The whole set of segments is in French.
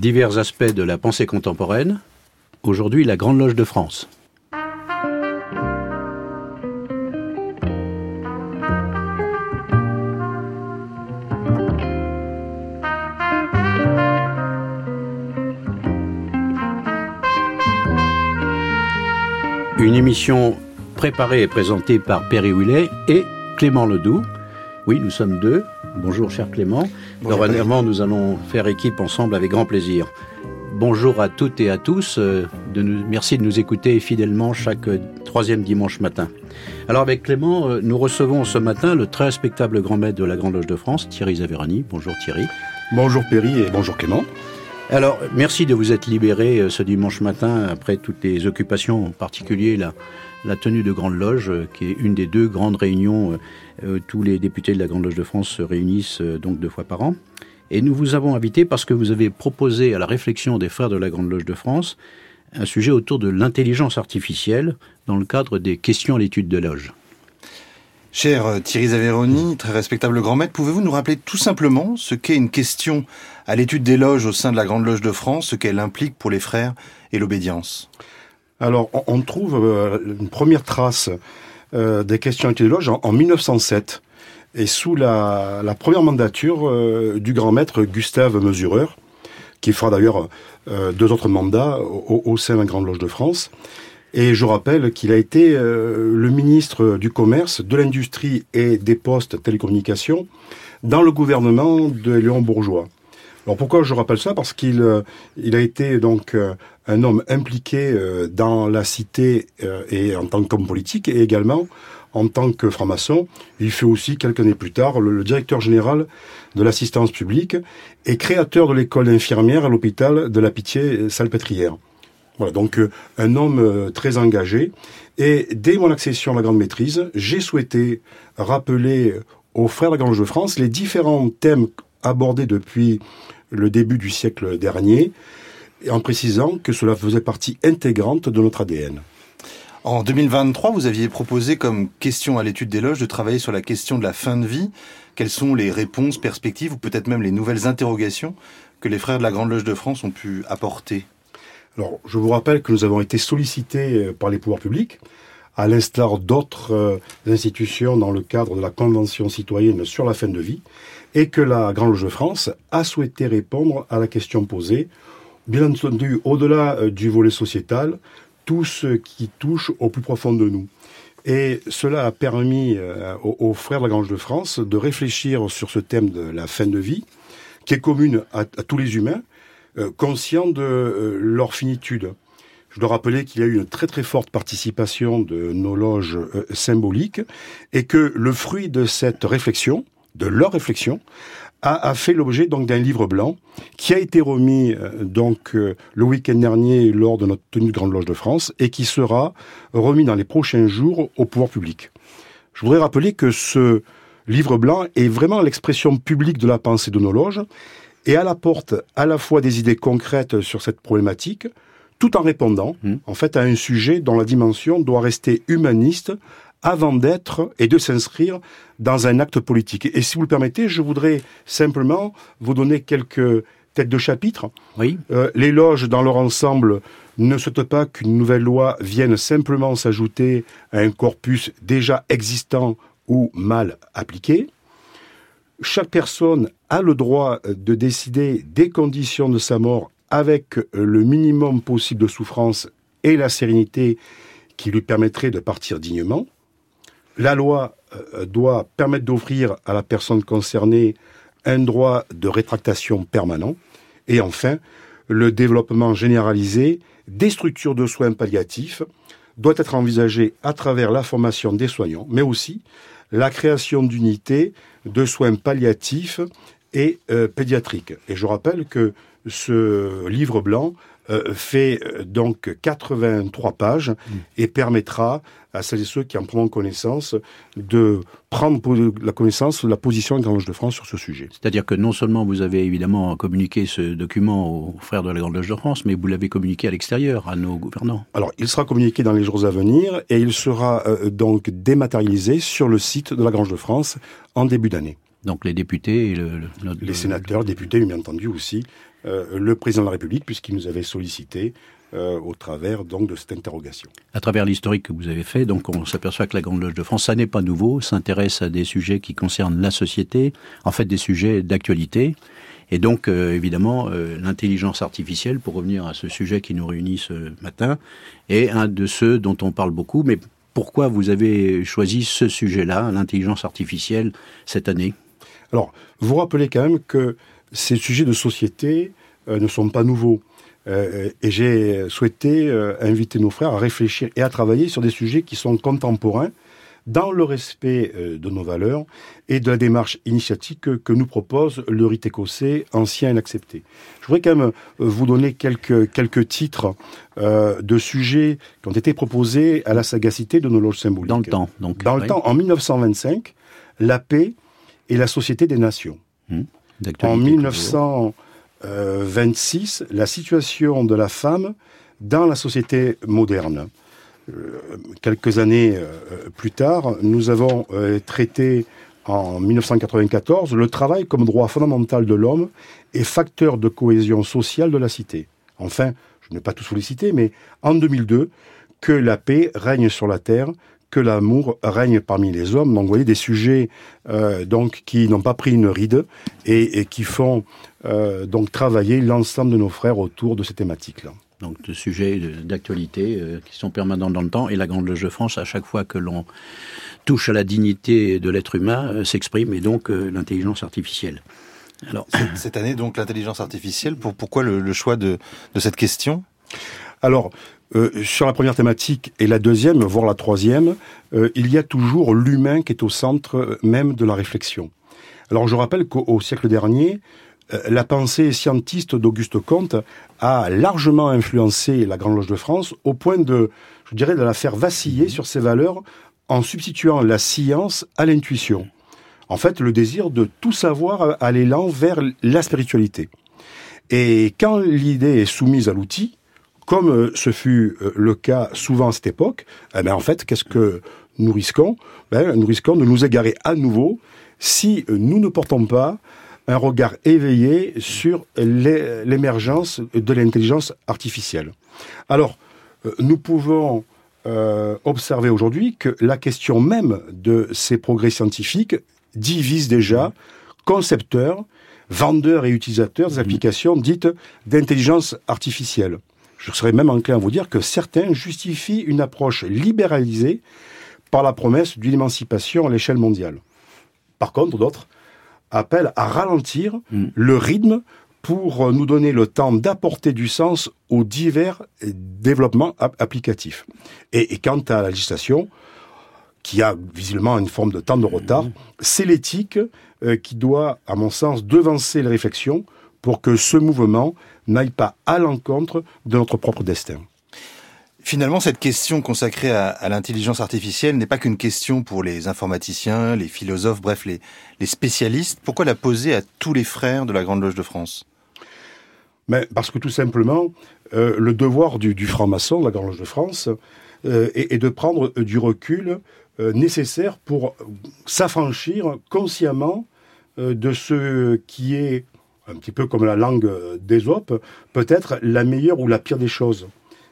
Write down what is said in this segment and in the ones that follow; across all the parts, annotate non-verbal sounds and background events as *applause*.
Divers aspects de la pensée contemporaine. Aujourd'hui, la Grande Loge de France. Une émission préparée et présentée par Perry Willet et Clément Ledoux. Oui, nous sommes deux. Bonjour, cher Clément. Normalement, nous allons faire équipe ensemble avec grand plaisir. Bonjour à toutes et à tous. Euh, de nous, merci de nous écouter fidèlement chaque troisième dimanche matin. Alors, avec Clément, euh, nous recevons ce matin le très respectable grand maître de la Grande Loge de France, Thierry Zaverani. Bonjour Thierry. Bonjour Perry et bonjour Clément. Alors, merci de vous être libéré euh, ce dimanche matin après toutes les occupations, en particulier la, tenue de Grande Loge, euh, qui est une des deux grandes réunions. Euh, tous les députés de la Grande Loge de France se réunissent donc deux fois par an. Et nous vous avons invité parce que vous avez proposé à la réflexion des frères de la Grande Loge de France un sujet autour de l'intelligence artificielle dans le cadre des questions à l'étude de loge. Cher euh, Thierry Zaveroni, très respectable grand maître, pouvez-vous nous rappeler tout simplement ce qu'est une question à l'étude des loges au sein de la Grande Loge de France, ce qu'elle implique pour les frères et l'obédience? Alors, on trouve euh, une première trace euh, des questions à l'étude des loges en, 1907, et sous la, première mandature du grand maître Gustave Mesureur, qui fera d'ailleurs deux autres mandats au, au sein de la Grande Loge de France. Et je rappelle qu'il a été euh, le ministre du Commerce, de l'Industrie et des Postes Télécommunications dans le gouvernement de Léon Bourgeois. Alors pourquoi je rappelle ça? Parce qu'il euh, il a été donc euh, un homme impliqué dans la cité et en tant qu'homme politique et également en tant que franc-maçon. Il fait aussi quelques années plus tard le, le directeur général de l'assistance publique et créateur de l'école infirmière à l'hôpital de la Pitié-Salpêtrière. Voilà, donc euh, un homme euh, très engagé. Et dès mon accession à la grande maîtrise, j'ai souhaité rappeler aux frères de la Grande de France les différents thèmes abordés depuis le début du siècle dernier, en précisant que cela faisait partie intégrante de notre ADN. En 2023, vous aviez proposé comme question à l'étude des loges de travailler sur la question de la fin de vie. Quelles sont les réponses, perspectives ou peut-être même les nouvelles interrogations que les frères de la Grande Loge de France ont pu apporter? Alors, je vous rappelle que nous avons été sollicités euh, par les pouvoirs publics, à l'instar d'autres euh, institutions dans le cadre de la Convention citoyenne sur la fin de vie, et que la Grande Loge de France a souhaité répondre à la question posée, bien entendu, au-delà euh, du volet sociétal, tout ce qui touche au plus profond de nous. Et cela a permis aux, frères de la Grange de France de réfléchir sur ce thème de la fin de vie, qui est commune à tous les humains, conscients de euh, leur finitude. Je dois rappeler qu'il y a eu une très très forte participation de nos loges euh, symboliques et que le fruit de cette réflexion, de leur réflexion, a, fait l'objet donc d'un livre blanc qui a été remis donc le week-end dernier lors de notre tenue de Grande Loge de France et qui sera remis dans les prochains jours au pouvoir public. Je voudrais rappeler que ce livre blanc est vraiment l'expression publique de la pensée de nos loges et elle apporte à la fois des idées concrètes sur cette problématique, tout en répondant hmm. en fait à un sujet dont la dimension doit rester humaniste avant d'être et de s'inscrire dans un acte politique. Et si vous le permettez, je voudrais simplement vous donner quelques têtes de chapitre. Oui. Euh, les loges dans leur ensemble ne souhaitent pas qu'une nouvelle loi vienne simplement s'ajouter à un corpus déjà existant ou mal appliqué chaque personne a le droit de décider des conditions de sa mort avec le minimum possible de souffrance et la sérénité qui lui permettrait de partir dignement. La loi euh, doit permettre d'offrir à la personne concernée un droit de rétractation permanent. Et enfin, le développement généralisé des structures de soins palliatifs doit être envisagé à travers la formation des soignants, mais aussi la création d'unités de soins palliatifs et euh, pédiatriques. Et je rappelle que ce livre blanc euh, fait euh, donc 83 pages et permettra à celles et ceux qui en prendront connaissance de prendre la connaissance de la position de Grande de France sur ce sujet. C'est-à-dire que non seulement vous avez évidemment communiqué ce document aux frères de la Grande Loge de France, mais vous l'avez communiqué à l'extérieur, à nos gouvernants. Alors, il sera communiqué dans les jours à venir et il sera donc dématérialisé sur le site de la Grange de France en début d'année. Donc les députés et le, les sénateurs, députés, bien entendu aussi, le président de la République, puisqu'il nous avait sollicité euh, au travers donc de cette interrogation. À travers l'historique que vous avez fait, donc on s'aperçoit que la Grande Loge de France, ça n'est pas nouveau, s'intéresse à des sujets qui concernent la société, en fait des sujets d'actualité. Et donc, euh, évidemment, euh, l'intelligence artificielle, pour revenir à ce sujet qui nous réunit ce matin, est un de ceux dont on parle beaucoup. Mais pourquoi vous avez choisi ce sujet-là, l'intelligence artificielle, cette année? Alors, vous rappelez quand même que ces sujets de société ne sont pas nouveaux. Euh, et j'ai souhaité euh, inviter nos frères à réfléchir et à travailler sur des sujets qui sont contemporains dans le respect euh, de nos valeurs et de la démarche initiatique que, nous propose le rite écossais ancien et accepté. Je voudrais quand même vous donner quelques, quelques titres de sujets qui ont été proposés à la sagacité de nos loges symboliques. Dans le temps, donc. Dans le temps, en 1925, la paix et la société des nations. Hum, en 1900... 26, euh, la situation de la femme dans la société moderne. Euh, quelques années euh, plus tard, nous avons traité en 1994 le travail comme droit fondamental de l'homme et facteur de cohésion sociale de la cité. Enfin, je n'ai pas tout sollicité, mais en 2002, que la paix règne sur la terre, que l'amour règne parmi les hommes. Donc, vous voyez des sujets donc qui n'ont pas pris une ride et qui font euh, donc travailler l'ensemble de nos frères autour de ces thématiques-là. Donc de sujets d'actualité euh, qui sont permanents dans le temps et la Grande Loge de France, à chaque fois que l'on touche à la dignité de l'être humain, euh, s'exprime et donc l'intelligence artificielle. Alors cette année donc l'intelligence artificielle. Pour, pourquoi le, choix de, cette question? Alors sur la première thématique et la deuxième, voire la troisième, il y a toujours l'humain qui est au centre même de la réflexion. Alors je rappelle qu'au siècle dernier, euh, la pensée scientiste d'Auguste Comte a largement influencé la Grande Loge de France au point de, je dirais, de la faire vaciller sur ses valeurs en substituant la science à l'intuition. En fait, le désir de tout savoir à l'élan vers la spiritualité. Et quand l'idée est soumise à l'outil, comme euh, ce fut euh, le cas souvent à cette époque, eh ben, en fait, qu'est-ce que nous risquons? Ben, Nous risquons de nous égarer à nouveau si nous ne portons pas un regard éveillé sur l'émergence de l'intelligence artificielle. Alors, euh, nous pouvons euh, observer aujourd'hui que la question même de ces progrès scientifiques divise déjà concepteurs, vendeurs et utilisateurs des mmh. applications dites d'intelligence artificielle. Je serais même enclin à vous dire que certains justifient une approche libéralisée par la promesse d'une émancipation à l'échelle mondiale. Par contre, d'autres appelle à ralentir mm. le rythme pour nous donner le temps d'apporter du sens aux divers développements applicatifs. Et, quant à la législation, qui a visiblement une forme de temps de retard, mm. c'est l'éthique euh, qui doit, à mon sens, devancer les réflexions pour que ce mouvement n'aille pas à l'encontre de notre propre destin. Finalement, cette question consacrée à, l'intelligence artificielle n'est pas qu'une question pour les informaticiens, les philosophes, bref, les, spécialistes. Pourquoi la poser à tous les frères de la Grande Loge de France? Mais Parce que tout simplement, euh, le devoir du, franc-maçon de la Grande Loge de France euh, est, de prendre du recul euh, nécessaire pour s'affranchir consciemment de ce qui est, un petit peu comme la langue d'Ésope, peut-être la meilleure ou la pire des choses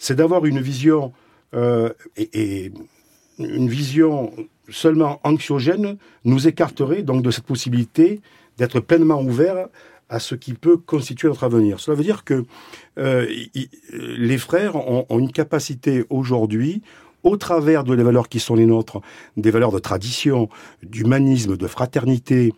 c'est d'avoir une vision euh, et, une vision seulement anxiogène nous écarterait donc de cette possibilité d'être pleinement ouvert à ce qui peut constituer notre avenir. Cela veut dire que euh, les frères ont, une capacité aujourd'hui, au travers de les valeurs qui sont les nôtres, des valeurs de tradition, d'humanisme, de fraternité,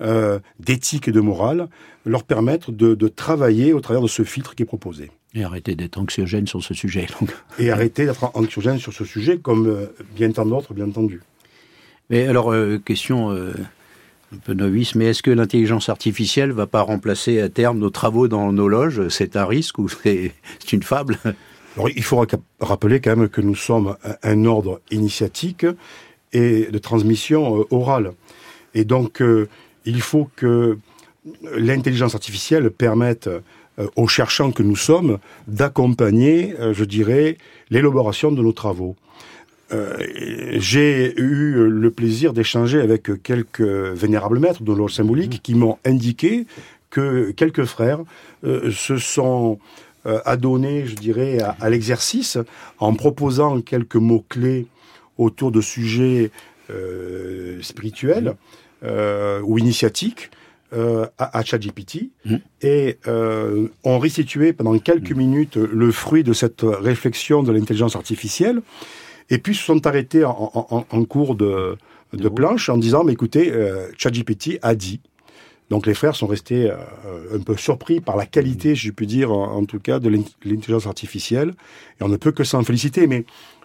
euh, d'éthique et de morale, leur permettre de, de travailler au travers de ce filtre qui est proposé. Et arrêter d'être anxiogène sur ce sujet. *laughs* Et arrêter d'être anxiogène sur ce sujet, comme euh, bien tant d'autres, bien entendu. Mais alors, euh, question euh, un peu novice, mais est-ce que l'intelligence artificielle va pas remplacer à terme nos travaux dans nos loges? C'est un risque ou c'est une fable? Alors, il faut rappeler quand même que nous sommes un ordre initiatique et de transmission orale. Et donc, il faut que l'intelligence artificielle permette euh, aux cherchants que nous sommes d'accompagner, euh, je dirais, l'élaboration de nos travaux. j'ai eu le plaisir d'échanger avec quelques vénérables maîtres de l'ordre symbolique qui m'ont indiqué que quelques frères se sont adonnés, je dirais, à l'exercice en proposant quelques mots-clés autour de sujets euh, spirituels euh, ou initiatiques euh, à, à ChatGPT mmh. et euh, ont restitué pendant quelques mmh. minutes le fruit de cette réflexion de l'intelligence artificielle et puis se sont arrêtés en, en, en cours de, de planche en disant mais écoutez euh, ChatGPT a dit donc les frères sont restés euh, un peu surpris par la qualité, je puis dire, en, tout cas, de l'intelligence artificielle. Et on ne peut que s'en féliciter. Mais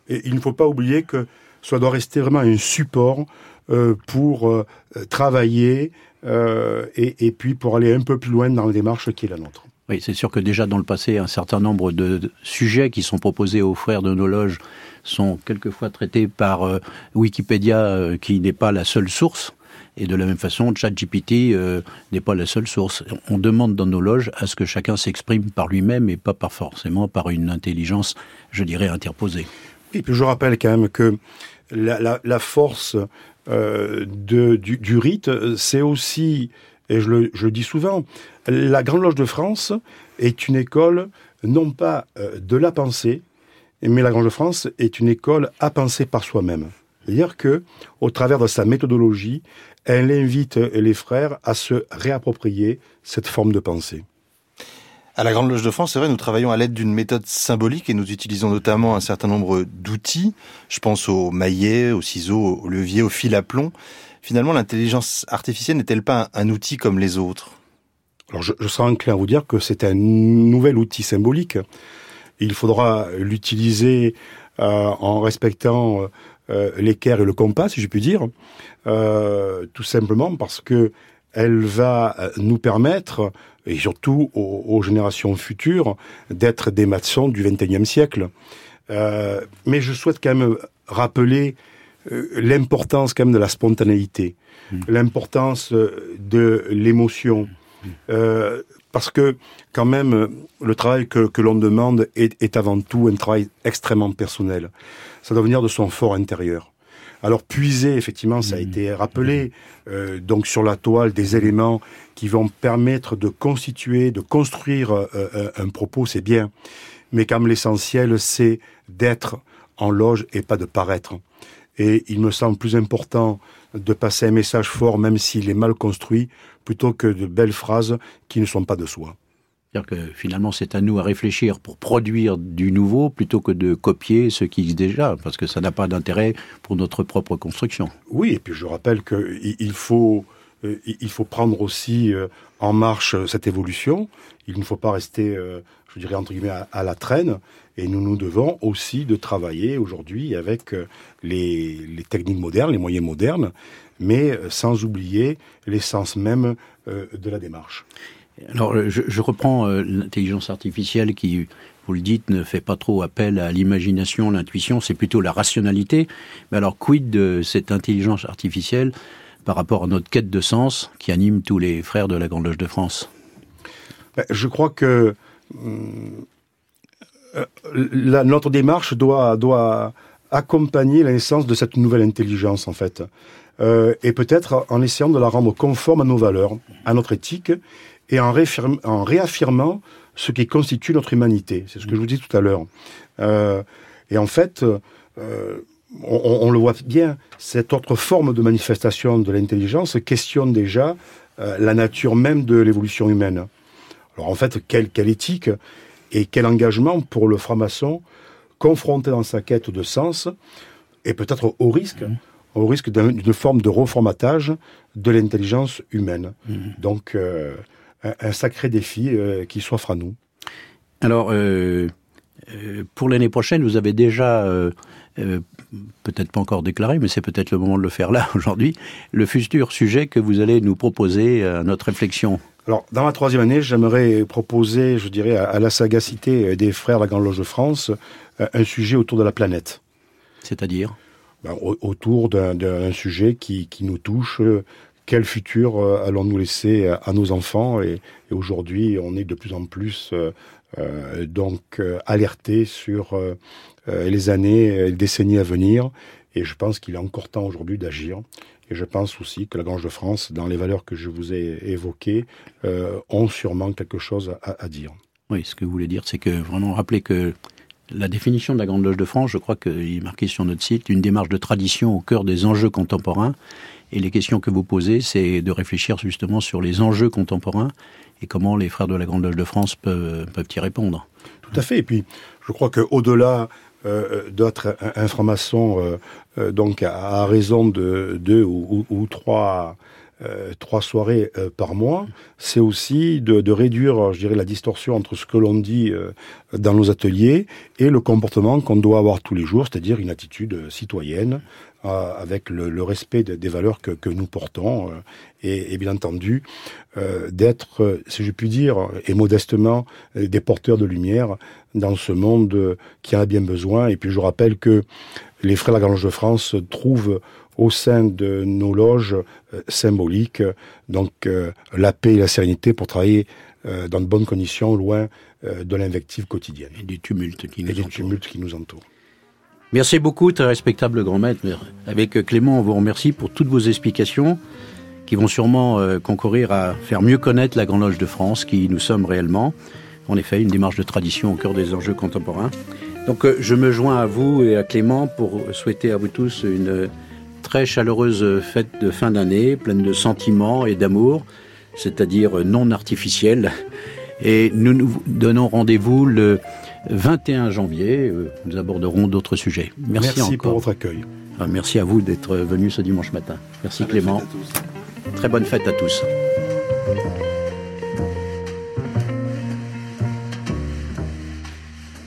il ne faut pas oublier que ça doit rester vraiment un support euh, pour euh, travailler euh, et, puis pour aller un peu plus loin dans la démarche qui est la nôtre. Oui, c'est sûr que déjà dans le passé, un certain nombre de, sujets qui sont proposés aux frères de nos loges sont quelquefois traités par euh, Wikipédia, euh, qui n'est pas la seule source. Et de la même façon, ChatGPT euh, n'est pas la seule source. On demande dans nos loges à ce que chacun s'exprime par lui-même et pas par forcément par une intelligence, je dirais, interposée. Et puis je rappelle quand même que la, force euh, du, rite, c'est aussi, et je le, je le, dis souvent, la Grande Loge de France est une école non pas euh, de la pensée, mais la Grande Loge de France est une école à penser par soi-même. C'est-à-dire que, au travers de sa méthodologie, elle invite les frères à se réapproprier cette forme de pensée. À la Grande Loge de France, c'est vrai, nous travaillons à l'aide d'une méthode symbolique et nous utilisons notamment un certain nombre d'outils. Je pense aux maillets, aux ciseaux, aux leviers, aux fils à plomb. Finalement, l'intelligence artificielle n'est-elle pas un, outil comme les autres? Alors, je, je serais enclin à vous dire que c'est un nouvel outil symbolique. Il faudra l'utiliser euh, en respectant euh, l'équerre et le compas, si je puis dire, euh, tout simplement parce que elle va nous permettre et surtout aux, aux générations futures, d'être des maçons du XXIe siècle. Euh, mais je souhaite quand même rappeler euh, l'importance quand même de la spontanéité, mmh. l'importance de l'émotion. Mmh. Euh, parce que quand même, le travail que, que l'on demande est, est avant tout un travail extrêmement personnel. Ça doit venir de son fort intérieur. Alors puiser, effectivement, ça a mmh. été rappelé, euh, donc sur la toile des éléments qui vont permettre de constituer, de construire euh, euh, un propos, c'est bien. Mais comme l'essentiel, c'est d'être en loge et pas de paraître. Et il me semble plus important de passer un message fort, même s'il est mal construit, plutôt que de belles phrases qui ne sont pas de soi. C'est-à-dire que finalement, c'est à nous à réfléchir pour produire du nouveau plutôt que de copier ce qui existe déjà, parce que ça n'a pas d'intérêt pour notre propre construction. Oui, et puis je rappelle qu'il faut, euh, il faut prendre aussi euh, en marche cette évolution. Il ne faut pas rester, euh, je dirais, entre guillemets, à, à la traîne. Et nous nous devons aussi de travailler aujourd'hui avec les, les techniques modernes, les moyens modernes, mais sans oublier l'essence même de la démarche. Alors, je, je reprends euh, l'intelligence artificielle qui, vous le dites, ne fait pas trop appel à l'imagination, l'intuition, c'est plutôt la rationalité. Mais alors, quid de cette intelligence artificielle par rapport à notre quête de sens qui anime tous les frères de la Grande Loge de France? Je crois que euh, la, notre démarche doit, doit accompagner la naissance de cette nouvelle intelligence, en fait. Euh, et peut-être en essayant de la rendre conforme à nos valeurs, à notre éthique, et en, réaffirmant ce qui constitue notre humanité. C'est ce que je vous dis tout à l'heure. Euh, et en fait, euh, on, le voit bien, cette autre forme de manifestation de l'intelligence questionne déjà la nature même de l'évolution humaine. Alors en fait, quelle, quelle éthique et quel engagement pour le franc-maçon confronté dans sa quête de sens et peut-être au risque, mmh. Au risque d'une forme de reformatage de l'intelligence humaine. Mmh. Donc, euh, un, un sacré défi euh, qui s'offre à nous. Alors, euh, euh, pour l'année prochaine, vous avez déjà, peut-être pas encore déclaré, mais c'est peut-être le moment de le faire là *laughs* aujourd'hui, le futur sujet que vous allez nous proposer à notre réflexion. Alors, dans la troisième année, j'aimerais proposer, je dirais, à, à, la sagacité des frères de la Grande Loge de France, un sujet autour de la planète. C'est-à-dire? Ben, Autour d'un sujet qui, nous touche, quel futur euh, allons-nous laisser à nos enfants? Et, aujourd'hui on est de plus en plus euh, donc alerter sur les années, les décennies à venir. Et je pense qu'il est encore temps aujourd'hui d'agir. Et je pense aussi que la Grange de France, dans les valeurs que je vous ai évoquées, ont sûrement quelque chose à, à dire. Oui, ce que vous voulez dire, c'est que vraiment rappeler que la définition de la Grande Loge de France, je crois qu'il est marqué sur notre site, une démarche de tradition au cœur des enjeux contemporains. Et les questions que vous posez, c'est de réfléchir justement sur les enjeux contemporains et comment les frères de la Grande Loge de France peuvent, y répondre. Tout à fait. Et puis, je crois qu'au-delà euh, d'autres informations, euh, euh, donc à, raison de deux ou trois euh, trois soirées euh, par mois, c'est aussi de, de, réduire, je dirais, la distorsion entre ce que l'on dit euh, dans nos ateliers et le comportement qu'on doit avoir tous les jours, c'est-à-dire une attitude citoyenne avec le, le, respect des valeurs que, que nous portons et, et, bien entendu d'être, si je puis dire, et modestement, des porteurs de lumière dans ce monde qui en a bien besoin. Et puis je rappelle que les Frères Lagrange de France trouvent au sein de nos loges euh, symboliques, donc euh, la paix et la sérénité pour travailler euh, dans de bonnes conditions, loin de l'invective quotidienne. Et du tumulte qui nous, et tumulte qui nous entoure. Merci beaucoup, très respectable grand maître. Avec Clément, on vous remercie pour toutes vos explications qui vont sûrement concourir à faire mieux connaître la Grande Loge de France, qui nous sommes réellement. En effet, une démarche de tradition au cœur des enjeux contemporains. Donc je me joins à vous et à Clément pour souhaiter à vous tous une très chaleureuse fête de fin d'année, pleine de sentiments et d'amour, c'est-à-dire non artificielle. Et nous nous donnons rendez-vous le 21 janvier. Euh, nous aborderons d'autres sujets. Merci, Merci pour votre accueil. Ah, merci à vous d'être venu ce dimanche matin. Merci Clément. Très bonne fête à tous.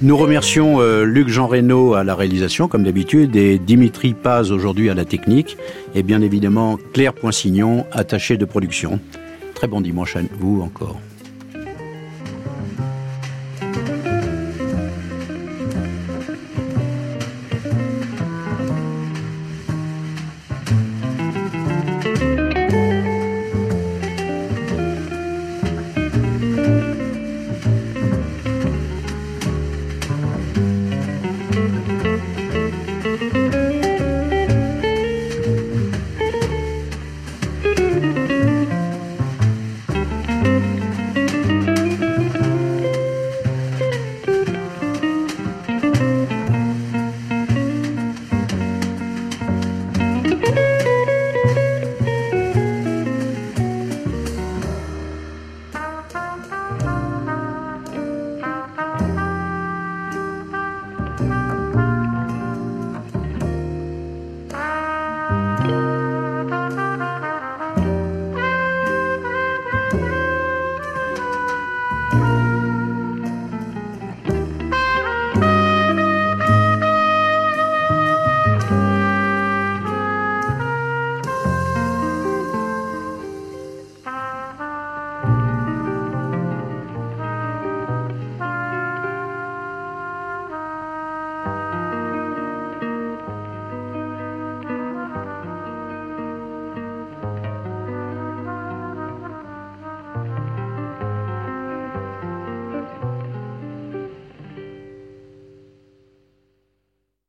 Nous remercions euh, Luc Jean Reynaud à la réalisation, comme d'habitude, et Dimitri Paz aujourd'hui à la technique, et bien évidemment Claire Poinsignon, attachée de production. Très bon dimanche à vous encore.